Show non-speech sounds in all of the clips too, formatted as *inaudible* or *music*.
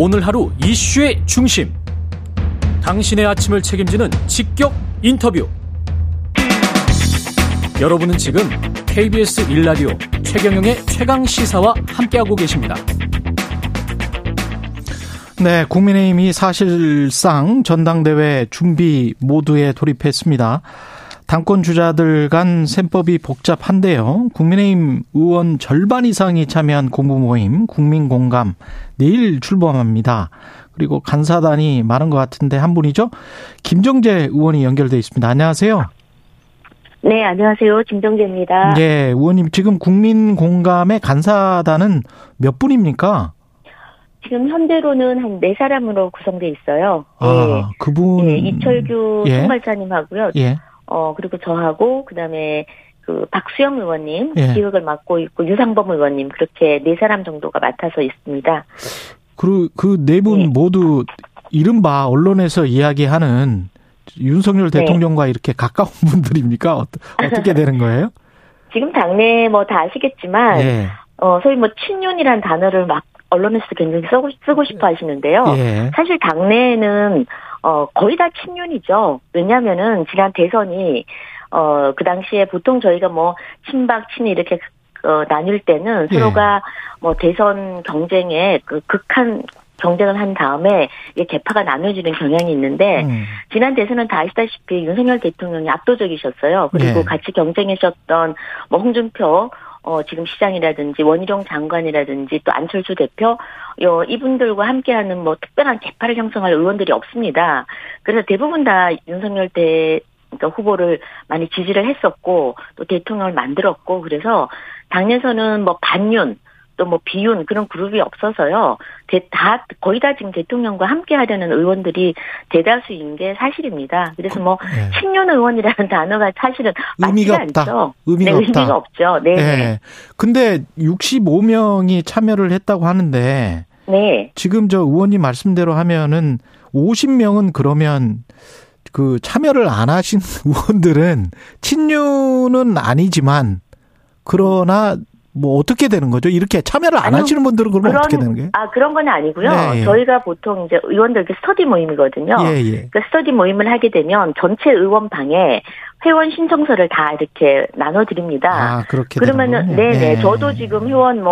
오늘 하루 이슈의 중심. 당신의 아침을 책임지는 직격 인터뷰. 여러분은 지금 KBS 일라디오 최경영의 최강 시사와 함께하고 계십니다. 네, 국민의힘이 사실상 전당대회 준비 모드에 돌입했습니다. 당권 주자들 간 셈법이 복잡한데요. 국민의힘 의원 절반 이상이 참여한 공부 모임 국민 공감 내일 출범합니다. 그리고 간사단이 많은 것 같은데 한 분이죠. 김정재 의원이 연결돼 있습니다. 안녕하세요. 네, 안녕하세요. 김정재입니다. 네, 의원님 지금 국민 공감의 간사단은 몇 분입니까? 지금 현재로는 한 네 사람으로 구성돼 있어요. 아, 예. 그분 예, 이철규 예. 총괄차님하고요. 예. 어 그리고 저하고 그다음에 그 박수영 의원님 예. 기획을 맡고 있고 유상범 의원님 그렇게 네 사람 정도가 맡아서 있습니다. 그리고 그 네분 예. 모두 이른바 언론에서 이야기하는 윤석열 네. 대통령과 이렇게 가까운 *laughs* 분들입니까? 어, 어떻게 되는 거예요? 지금 당내 뭐 다 아시겠지만 예. 어 소위 뭐 친윤이란 단어를 막 언론에서 굉장히 쓰고, 쓰고 싶어 하시는데요. 예. 사실 당내에는 어 거의 다 친윤이죠. 왜냐하면은 지난 대선이 어 그 당시에 보통 저희가 뭐 친박 친이 이렇게 어 나뉠 때는 예. 서로가 뭐 대선 경쟁에 그 극한 경쟁을 한 다음에 이게 개파가 나눠지는 경향이 있는데 음. 지난 대선은 다 아시다시피 윤석열 대통령이 압도적이셨어요. 그리고 네. 같이 경쟁하셨던 뭐 홍준표 어 지금 시장이라든지 원희룡 장관이라든지 또 안철수 대표 요 이분들과 함께하는 뭐 특별한 개파를 형성할 의원들이 없습니다. 그래서 대부분 다 윤석열 대 그러니까 후보를 많이 지지를 했었고 또 대통령을 만들었고 그래서 당에서는 뭐 반윤 또 뭐 비윤 그런 그룹이 없어서요. 대- 다 거의 다 지금 대통령과 함께 하려는 의원들이 대다수인 게 사실입니다. 그래서 뭐 예. 친윤 의원이라는 *laughs* 단어가 사실은 의미가 없다. 않죠. 의미가 네, 없다. 의미가 없죠. 네. 네. 예. 근데 65명이 참여를 했다고 하는데 네. 지금 저 의원님 말씀대로 하면은 50명은 그러면 그 참여를 안 하신 *laughs* 의원들은 친윤은 아니지만 그러나 뭐 어떻게 되는 거죠? 이렇게 참여를 안 아니요. 하시는 분들은 그러면 어떻게 되는 거예요? 아 그런 건 아니고요. 네, 예. 저희가 보통 이제 의원들 그 스터디 모임이거든요. 예, 예. 그 스터디 모임을 하게 되면 전체 의원 방에 회원 신청서를 다 이렇게 나눠 드립니다. 아, 그렇게 그러면은. 네네 예. 저도 지금 회원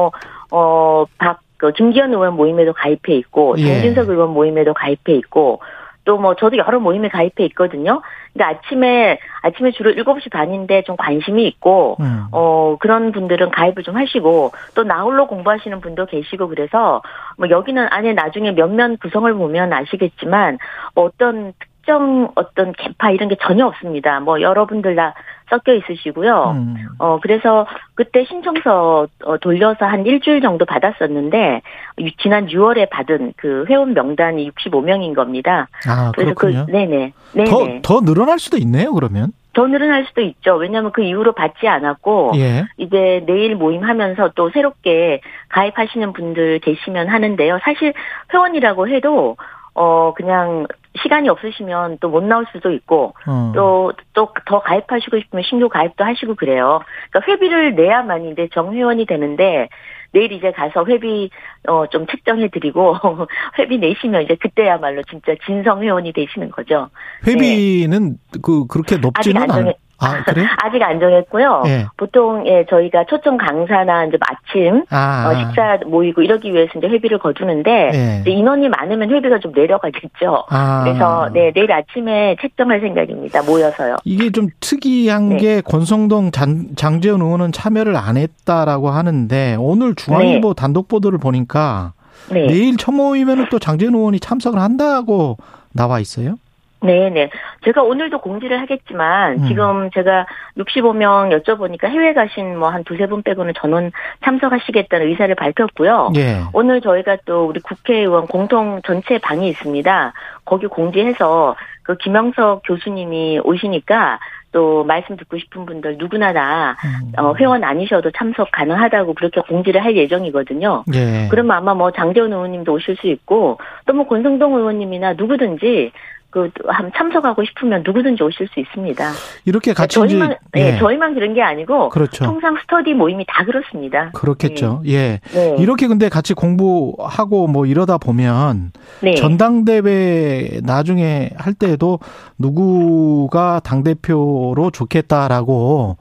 뭐어박 그 김기현 의원 모임에도 가입해 있고 예. 장진석 의원 모임에도 가입해 있고 또 뭐 저도 여러 모임에 가입해 있거든요. 근데 아침에 아침에 주로 7시 반인데 좀 관심이 있고 음. 어 그런 분들은 가입을 좀 하시고 또 나홀로 공부하시는 분도 계시고 그래서 뭐 여기는 안에 나중에 몇몇 구성을 보면 아시겠지만 뭐 어떤 특 정 어떤 개파 이런 게 전혀 없습니다. 뭐 여러분들 다 섞여 있으시고요. 음. 어, 그래서 그때 신청서 어, 돌려서 한 일주일 정도 받았었는데, 유- 지난 6월에 받은 그 회원 명단이 65명인 겁니다. 아, 그래서 그렇군요. 그, 네네. 네네. 더, 더 늘어날 수도 있네요, 그러면. 더 늘어날 수도 있죠. 왜냐하면 그 이후로 받지 않았고, 예. 이제 내일 모임 하면서 또 새롭게 가입하시는 분들 계시면 하는데요. 사실 회원이라고 해도, 어, 그냥 시간이 없으시면 또 못 나올 수도 있고, 어. 또, 또 더 가입하시고 싶으면 신규 가입도 하시고 그래요. 그러니까 회비를 내야만 이제 정회원이 되는데, 내일 이제 가서 회비, 어, 좀 책정해 드리고, *laughs* 회비 내시면 이제 그때야말로 진짜 진성 회원이 되시는 거죠. 회비는 그, 그렇게 높지는 않, 아, 그래요? *laughs* 아직 안 정했고요. 예. 보통 예 저희가 초청 강사나 이제 마침 아. 어, 식사 모이고 이러기 위해서 이제 회비를 거두는데 예. 인원이 많으면 회비가 좀 내려가겠죠. 아. 그래서 네 내일 아침에 책정할 생각입니다. 모여서요. 이게 좀 특이한 네. 게 권성동 장, 장재현 의원은 참여를 안 했다라고 하는데 오늘 중앙일보 단독 보도를 보니까 네. 내일 첫 모임에는 또 장재현 의원이 참석을 한다고 나와 있어요. 네네. 제가 오늘도 공지를 하겠지만, 음. 지금 제가 65명 여쭤보니까 해외 가신 뭐 한 두세 분 빼고는 전원 참석하시겠다는 의사를 밝혔고요. 예. 오늘 저희가 또 우리 국회의원 공통 전체 방이 있습니다. 거기 공지해서 그 김영석 교수님이 오시니까 또 말씀 듣고 싶은 분들 누구나 다 음. 어, 회원 아니셔도 참석 가능하다고 그렇게 공지를 할 예정이거든요. 예. 그러면 아마 뭐 장재원 의원님도 오실 수 있고 또 뭐 권성동 의원님이나 누구든지 그한 참석하고 싶으면 누구든지 오실 수 있습니다. 이렇게 같이 저희만 예. 네, 저희만 그런 게 아니고 그렇죠. 통상 스터디 모임이 다 그렇습니다. 그렇겠죠. 예. 예. 네. 이렇게 근데 같이 공부하고 뭐 이러다 보면 네. 전당대회 나중에 할 때에도 누구가 당 대표로 좋겠다라고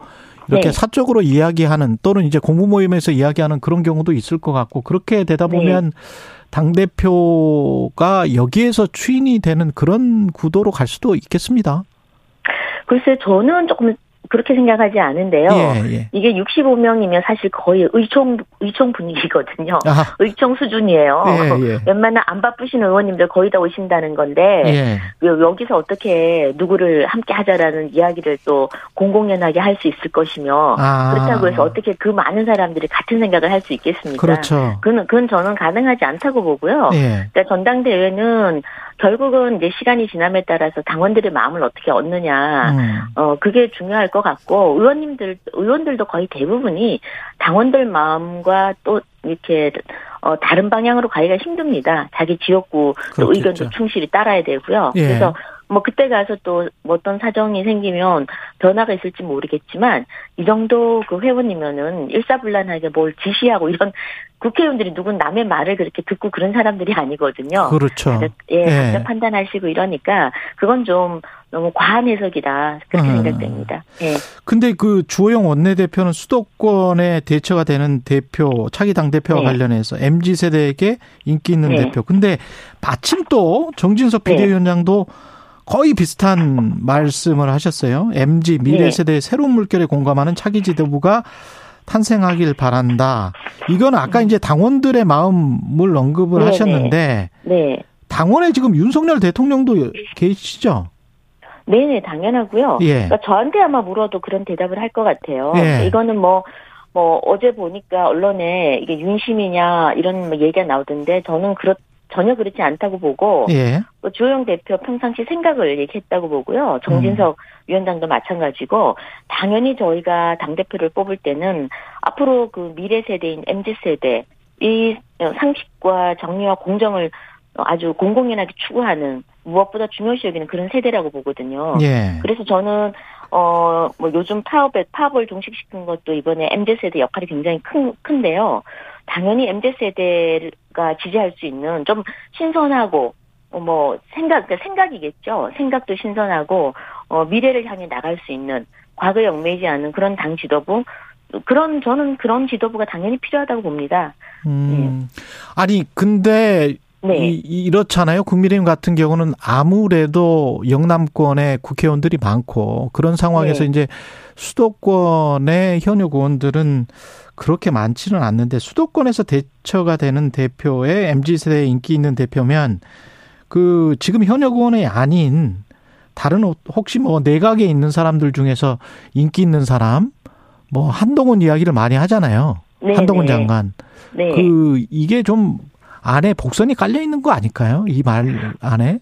이렇게 네. 사적으로 이야기하는 또는 이제 공부 모임에서 이야기하는 그런 경우도 있을 것 같고 그렇게 되다 네. 보면 당 대표가 여기에서 추인이 되는 그런 구도로 갈 수도 있겠습니다. 글쎄 저는 조금 그렇게 생각하지 않은데요. 예, 예. 이게 65명이면 사실 거의 의총 의총 분위기거든요. 아하. 의총 수준이에요. 예, 예. *laughs* 웬만한 안 바쁘신 의원님들 거의 다 오신다는 건데 예. 그 여기서 어떻게 누구를 함께 하자라는 이야기를 또 공공연하게 할 수 있을 것이며 아. 그렇다고 해서 어떻게 그 많은 사람들이 같은 생각을 할 수 있겠습니까? 그렇죠. 그건 그건 저는 가능하지 않다고 보고요. 예. 그러니까 전당대회는 결국은 이제 시간이 지남에 따라서 당원들의 마음을 어떻게 얻느냐, 음. 어 그게 중요할 것 같고 의원님들 의원들도 거의 대부분이 당원들 마음과 또 이렇게 어 다른 방향으로 가기가 힘듭니다. 자기 지역구 또 의견도 충실히 따라야 되고요. 예. 그래서 뭐 그때 가서 또 어떤 사정이 생기면 변화가 있을지 모르겠지만 이 정도 그 회원이면은 일사불란하게 뭘 지시하고 이런 *laughs* 국회의원들이 누군 남의 말을 그렇게 듣고 그런 사람들이 아니거든요. 그렇죠. 예, 예. 판단하시고 이러니까 그건 좀 너무 과한 해석이다 그렇게 음. 생각됩니다. 예. 근데 그 주호영 원내대표는 수도권의 대처가 되는 대표 차기 당 대표와 네. 관련해서 mz 세대에게 인기 있는 네. 대표. 근데 마침 또 정진석 네. 비대위원장도 네. 거의 비슷한 말씀을 하셨어요. MG 미래 세대의 새로운 물결에 공감하는 차기 지도부가 탄생하길 바란다. 이건 아까 이제 당원들의 마음을 언급을 네네. 하셨는데 네. 당원에 지금 윤석열 대통령도 계시죠? 네네 당연하고요. 예. 그러니까 저한테 아마 물어도 그런 대답을 할 것 같아요. 예. 이거는 뭐뭐 뭐 어제 보니까 언론에 이게 윤심이냐 이런 뭐 얘기가 나오던데 저는 그렇 전혀 그렇지 않다고 보고 예. 뭐 주호영 대표 평상시 생각을 얘기했다고 보고요. 정진석 음. 위원장도 마찬가지고 당연히 저희가 당 대표를 뽑을 때는 앞으로 그 미래 세대인 mz 세대 이 상식과 정의와 공정을 아주 공공연하게 추구하는 무엇보다 중요시 여기는 그런 세대라고 보거든요. 예. 그래서 저는 어뭐 요즘 파업에 파업을 종식시킨 것도 이번에 mz 세대 역할이 굉장히 큰 큰데요. 당연히 mz 세대가 지지할 수 있는 좀 신선하고 어, 뭐 생각 그러니까 생각이겠죠. 생각도 신선하고 어 미래를 향해 나갈 수 있는 과거에 얽매이지 않은 그런 당 지도부 그런 저는 그런 지도부가 당연히 필요하다고 봅니다. 음. 네. 아니 근데 네. 이, 이렇잖아요. 국민의힘 같은 경우는 아무래도 영남권에 국회의원들이 많고 그런 상황에서 네. 이제 수도권의 현역 의원들은 그렇게 많지는 않는데 수도권에서 대처가 되는 대표의 MZ 세대에 인기 있는 대표면 그 지금 현역 의원이 아닌 다른 혹시 뭐 내각에 있는 사람들 중에서 인기 있는 사람 뭐 한동훈 이야기를 많이 하잖아요. 네, 한동훈 네. 장관. 네. 그 이게 좀 안에 복선이 깔려 있는 거 아닐까요? 이 말 안에?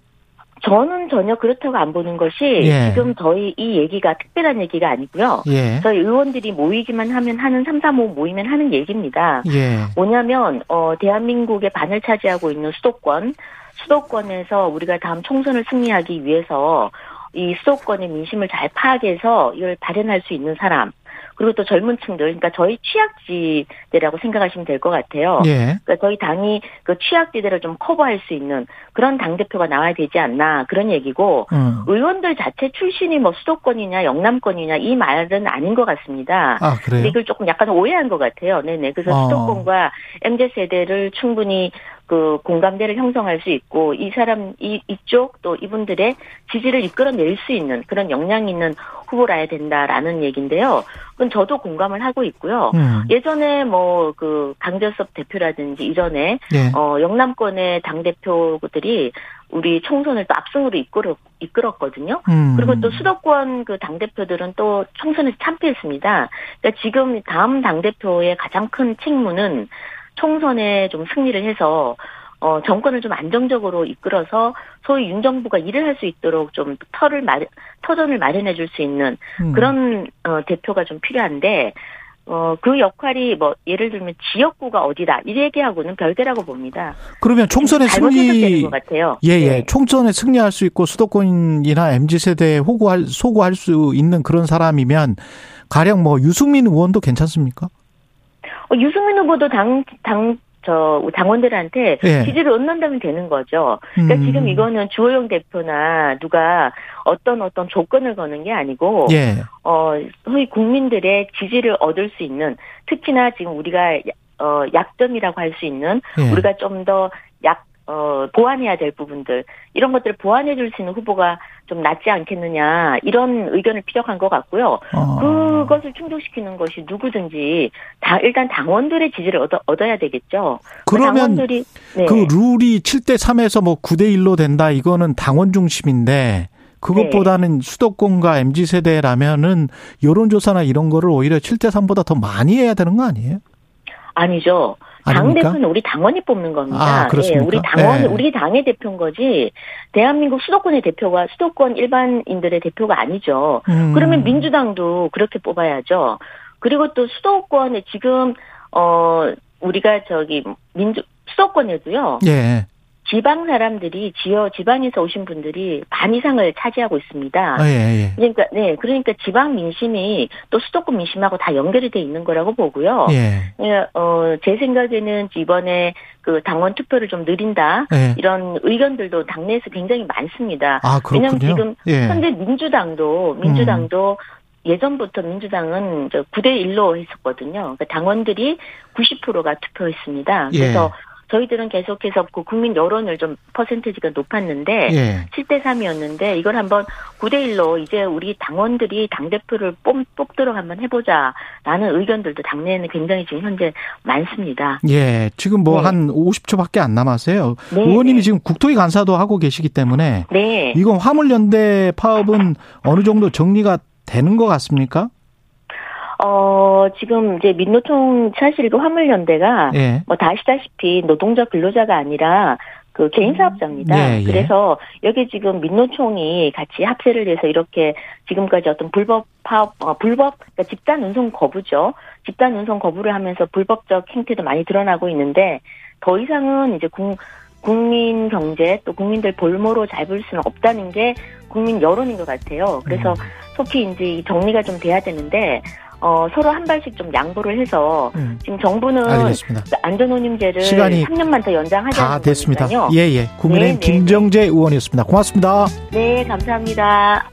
저는 전혀 그렇다고 안 보는 것이 예. 지금 저희 이 얘기가 특별한 얘기가 아니고요. 예. 저희 의원들이 모이기만 하면 하는 3, 3, 5 모이면 하는 얘기입니다. 예. 뭐냐면 어 대한민국의 반을 차지하고 있는 수도권 수도권에서 우리가 다음 총선을 승리하기 위해서 이 수도권의 민심을 잘 파악해서 이걸 발현할 수 있는 사람 그리고 또 젊은 층들, 그러니까 저희 취약지대라고 생각하시면 될 것 같아요. 예. 그러니까 저희 당이 그 취약지대를 좀 커버할 수 있는 그런 당 대표가 나와야 되지 않나 그런 얘기고 음. 의원들 자체 출신이 뭐 수도권이냐 영남권이냐 이 말은 아닌 것 같습니다. 아 그래요? 이걸 조금 약간 오해한 것 같아요. 네네. 그래서 어. 수도권과 mz 세대를 충분히 그 공감대를 형성할 수 있고 이 사람 이 이쪽 또 이분들의 지지를 이끌어낼 수 있는 그런 역량 있는 후보라야 된다라는 얘기인데요. 그건 저도 공감을 하고 있고요. 음. 예전에 뭐 그 강재섭 대표라든지 이전에 네. 어 영남권의 당 대표들이 우리 총선을 또 압승으로 이끌어 이끌었거든요. 음. 그리고 또 수도권 그 당 대표들은 또 총선에서 참패했습니다. 그러니까 지금 다음 당 대표의 가장 큰 책무는 총선에 좀 승리를 해서 어, 정권을 좀 안정적으로 이끌어서 소위 윤 정부가 일을 할 수 있도록 좀 터를 마, 터전을 마련해 줄 수 있는 음. 그런 어, 대표가 좀 필요한데 어, 그 역할이 뭐, 예를 들면 지역구가 어디다. 이 얘기하고는 별개라고 봅니다. 그러면 총선에 승리. 예, 예. 네. 총선에 승리할 수 있고 수도권이나 MZ세대에 호구할, 소구할 수 있는 그런 사람이면 가령 뭐 유승민 의원도 괜찮습니까? 어, 유승민 후보도 당, 당, 저 당원들한테 예. 지지를 얻는다면 되는 거죠. 그러니까 음. 지금 이거는 주호영 대표나 누가 어떤 어떤 조건을 거는 게 아니고 예. 어 소위 국민들의 지지를 얻을 수 있는 특히나 지금 우리가 어 약점이라고 할 수 있는 예. 우리가 좀 더 약 어, 보완해야 될 부분들, 이런 것들을 보완해 줄 수 있는 후보가 좀 낫지 않겠느냐, 이런 의견을 피력한 것 같고요. 어. 그것을 충족시키는 것이 누구든지, 다, 일단 당원들의 지지를 얻어, 얻어야 되겠죠. 그 그러면 그, 네. 그 룰이 7대3에서 뭐 9대1로 된다, 이거는 당원 중심인데, 그것보다는 네. 수도권과 MZ세대라면은 여론조사나 이런 거를 오히려 7대3보다 더 많이 해야 되는 거 아니에요? 아니죠. 당 대표는 우리 당원이 뽑는 겁니다. 아, 예, 우리 당원, 네. 우리 당의 대표인 거지. 대한민국 수도권의 대표가 수도권 일반인들의 대표가 아니죠. 음. 그러면 민주당도 그렇게 뽑아야죠. 그리고 또 수도권에 지금 어 우리가 저기 민주 수도권에도요. 예. 지방 사람들이 지어 지방에서 오신 분들이 반 이상을 차지하고 있습니다. 아, 예, 예. 그러니까 네 그러니까 지방 민심이 또 수도권 민심하고 다 연결이 돼 있는 거라고 보고요. 예. 예 어제 생각에는 이번에 그 당원 투표를 좀 느린다 예. 이런 의견들도 당내에서 굉장히 많습니다. 아, 왜냐하면 지금 예. 현재 민주당도 민주당도 음. 예전부터 민주당은 9대 1로 했었거든요. 그러니까 당원들이 90%가 투표했습니다. 그래서 예. 저희들은 계속해서 그 국민 여론을 좀 퍼센테지가 높았는데 예. 7대 3이었는데 이걸 한번 9대 1로 이제 우리 당원들이 당 대표를 뽑, 뽑도록 한번 해보자라는 의견들도 당내에는 굉장히 지금 현재 많습니다. 예, 지금 뭐한 네. 50초밖에 안 남았어요. 네. 의원님이 네. 지금 국토위 간사도 하고 계시기 때문에 네. 이건 화물연대 파업은 어느 정도 정리가 되는 것 같습니까? 어, 지금 이제 민노총 사실 그 화물연대가 예. 뭐다 아시다시피 노동자 근로자가 아니라 그 개인 사업자입니다. 예, 예. 그래서 여기 지금 민노총이 같이 합세를 해서 이렇게 지금까지 어떤 불법 파업, 어, 불법 그러니까 집단 운송 거부죠. 집단 운송 거부를 하면서 불법적 행태도 많이 드러나고 있는데 더 이상은 이제 국, 국민 경제 또 국민들 볼모로 잡을 수는 없다는 게 국민 여론인 것 같아요. 그래서 음. 속히 이제 정리가 좀 돼야 되는데 어, 서로 한 발씩 좀 양보를 해서 음. 지금 정부는 알겠습니다. 안전운임제를 시간이 3년만 더 연장하자는 다 됐습니다. 예예. 국민의힘 네, 네, 김정재 네. 의원이었습니다. 고맙습니다. 네, 감사합니다.